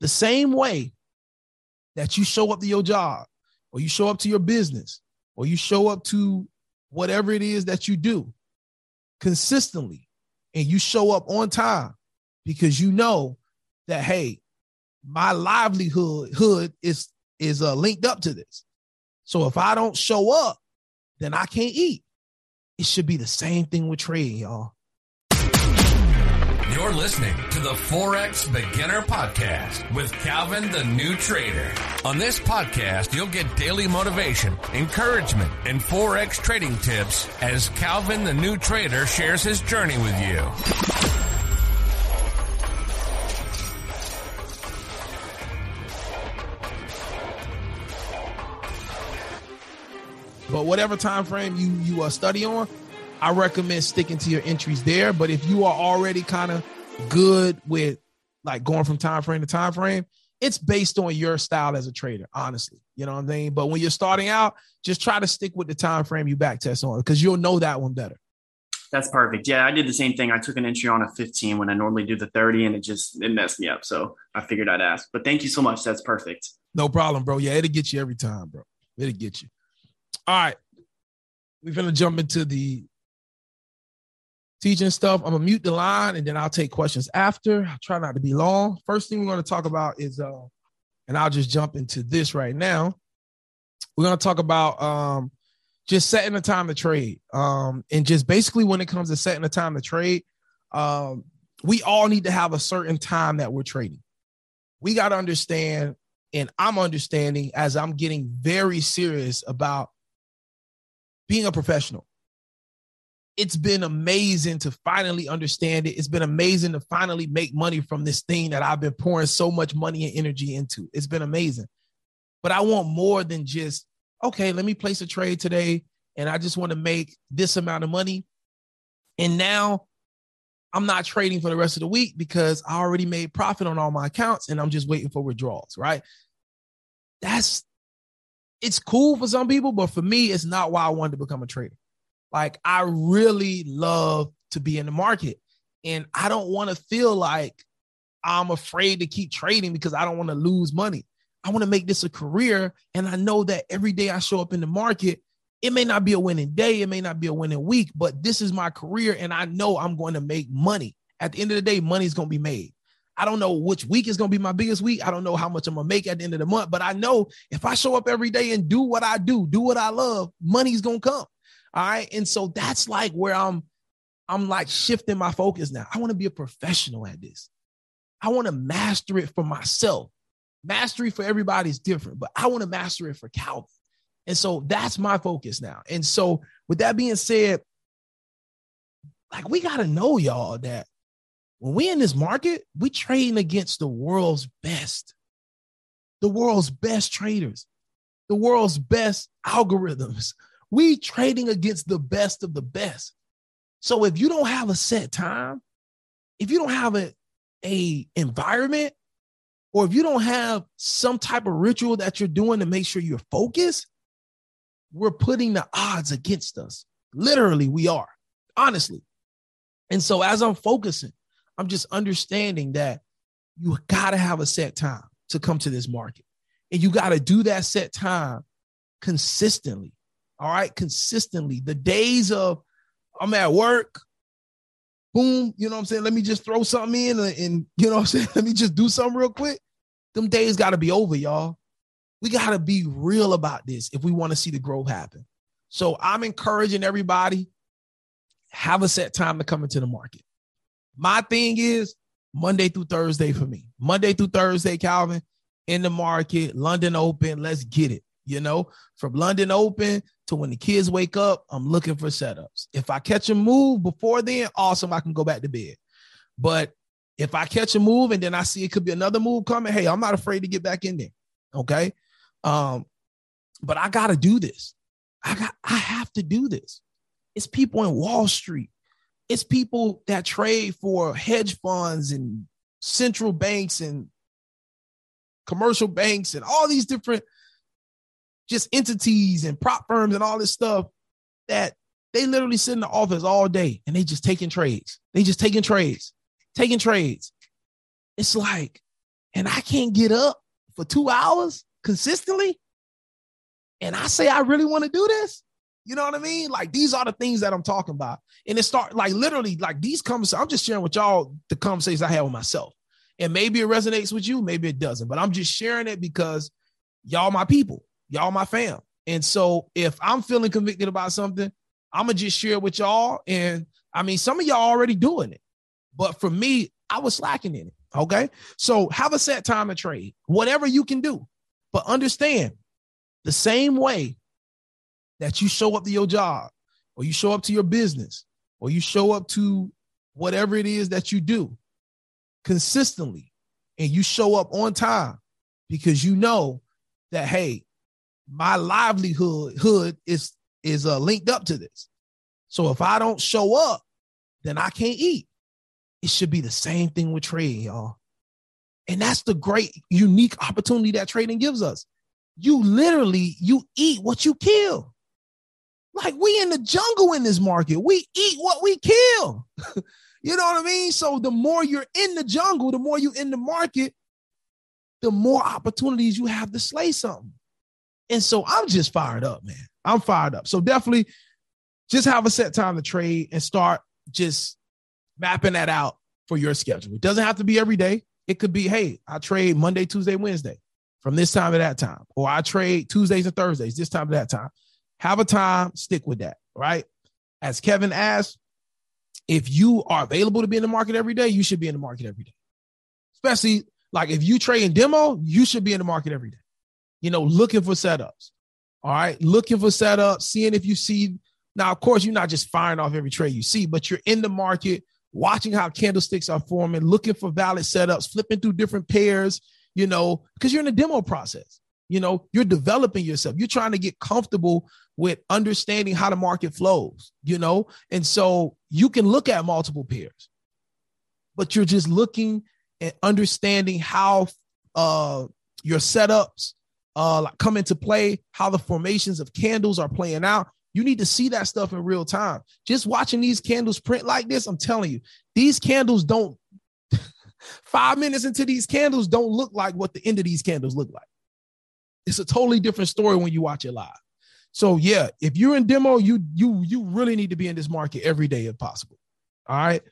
The same way that you show up to your job or you show up to your business or you show up to whatever it is that you do consistently and you show up on time because you know that hey my livelihood hood is is uh, linked up to this. So if i don't show up then i can't eat. It should be the same thing with trading y'all. You're listening the Forex Beginner Podcast with Calvin the New Trader. On this podcast, you'll get daily motivation, encouragement, and Forex trading tips as Calvin the New Trader shares his journey with you. But whatever time frame you you uh, study on, I recommend sticking to your entries there. But if you are already kind of good with like going from time frame to time frame, it's based on your style as a trader, honestly. You know what I mean? But when you're starting out, just try to stick with the time frame you back test on because you'll know that one better. That's perfect. Yeah, I did the same thing. I took an entry on a 15 when I normally do the 30 and it just it messed me up. So I figured I'd ask. But thank you so much. That's perfect. No problem, bro. Yeah, it'll get you every time, bro. It'll get you. All right. We're gonna jump into the teaching stuff. I'm gonna mute the line and then I'll take questions after. I'll try not to be long. First thing we're gonna talk about is uh, and I'll just jump into this right now. We're gonna talk about um just setting the time to trade. Um, and just basically when it comes to setting the time to trade, um, we all need to have a certain time that we're trading. We got to understand, and I'm understanding as I'm getting very serious about being a professional it's been amazing to finally understand it. It's been amazing to finally make money from this thing that I've been pouring so much money and energy into. It's been amazing. But I want more than just, okay, let me place a trade today and I just want to make this amount of money. And now I'm not trading for the rest of the week because I already made profit on all my accounts and I'm just waiting for withdrawals, right? That's it's cool for some people, but for me, it's not why I wanted to become a trader. Like I really love to be in the market. And I don't want to feel like I'm afraid to keep trading because I don't want to lose money. I want to make this a career. And I know that every day I show up in the market, it may not be a winning day, it may not be a winning week, but this is my career. And I know I'm going to make money. At the end of the day, money's going to be made. I don't know which week is going to be my biggest week. I don't know how much I'm going to make at the end of the month, but I know if I show up every day and do what I do, do what I love, money's going to come. All right. And so that's like where I'm, I'm like shifting my focus now. I want to be a professional at this. I want to master it for myself. Mastery for everybody is different, but I want to master it for Calvin. And so that's my focus now. And so with that being said, like we got to know y'all that when we in this market, we trading against the world's best, the world's best traders, the world's best algorithms, we trading against the best of the best. So if you don't have a set time, if you don't have a, a environment, or if you don't have some type of ritual that you're doing to make sure you're focused, we're putting the odds against us. Literally, we are, honestly. And so as I'm focusing, I'm just understanding that you got to have a set time to come to this market. And you got to do that set time consistently all right, consistently. The days of I'm at work, boom, you know what I'm saying? Let me just throw something in and, and you know what I'm saying? Let me just do something real quick. Them days got to be over, y'all. We got to be real about this if we want to see the growth happen. So I'm encouraging everybody have a set time to come into the market. My thing is Monday through Thursday for me. Monday through Thursday, Calvin, in the market, London open, let's get it. You know, from London open to when the kids wake up, I'm looking for setups. If I catch a move before then, awesome, I can go back to bed. But if I catch a move and then I see it could be another move coming, hey, I'm not afraid to get back in there. Okay. Um, but I gotta do this. I got I have to do this. It's people in Wall Street. It's people that trade for hedge funds and central banks and commercial banks and all these different just entities and prop firms and all this stuff that they literally sit in the office all day and they just taking trades. They just taking trades, taking trades. It's like and I can't get up for two hours consistently, and I say I really want to do this, you know what I mean? Like these are the things that I'm talking about. And it start like literally like these conversations. I'm just sharing with y'all the conversations I had with myself. And maybe it resonates with you, maybe it doesn't. But I'm just sharing it because y'all my people, y'all my fam. And so if I'm feeling convicted about something, I'm gonna just share it with y'all. And I mean, some of y'all already doing it, but for me, I was slacking in it. Okay. So have a set time to trade, whatever you can do. But understand the same way that you show up to your job or you show up to your business or you show up to whatever it is that you do consistently and you show up on time because you know that hey my livelihood hood is is uh, linked up to this so if i don't show up then i can't eat it should be the same thing with trading y'all and that's the great unique opportunity that trading gives us you literally you eat what you kill like we in the jungle in this market. We eat what we kill. you know what I mean? So the more you're in the jungle, the more you in the market, the more opportunities you have to slay something. And so I'm just fired up, man. I'm fired up. So definitely just have a set time to trade and start just mapping that out for your schedule. It doesn't have to be every day. It could be, hey, I trade Monday, Tuesday, Wednesday from this time to that time, or I trade Tuesdays and Thursdays this time to that time. Have a time, stick with that, right? As Kevin asked, if you are available to be in the market every day, you should be in the market every day. Especially like if you trade in demo, you should be in the market every day. You know, looking for setups. All right, looking for setups, seeing if you see. Now, of course, you're not just firing off every trade you see, but you're in the market, watching how candlesticks are forming, looking for valid setups, flipping through different pairs, you know, because you're in the demo process. You know, you're developing yourself. You're trying to get comfortable with understanding how the market flows, you know? And so you can look at multiple pairs, but you're just looking and understanding how uh, your setups uh, come into play, how the formations of candles are playing out. You need to see that stuff in real time. Just watching these candles print like this, I'm telling you, these candles don't, five minutes into these candles don't look like what the end of these candles look like. It's a totally different story when you watch it live. So yeah, if you're in demo, you you you really need to be in this market every day if possible. All right.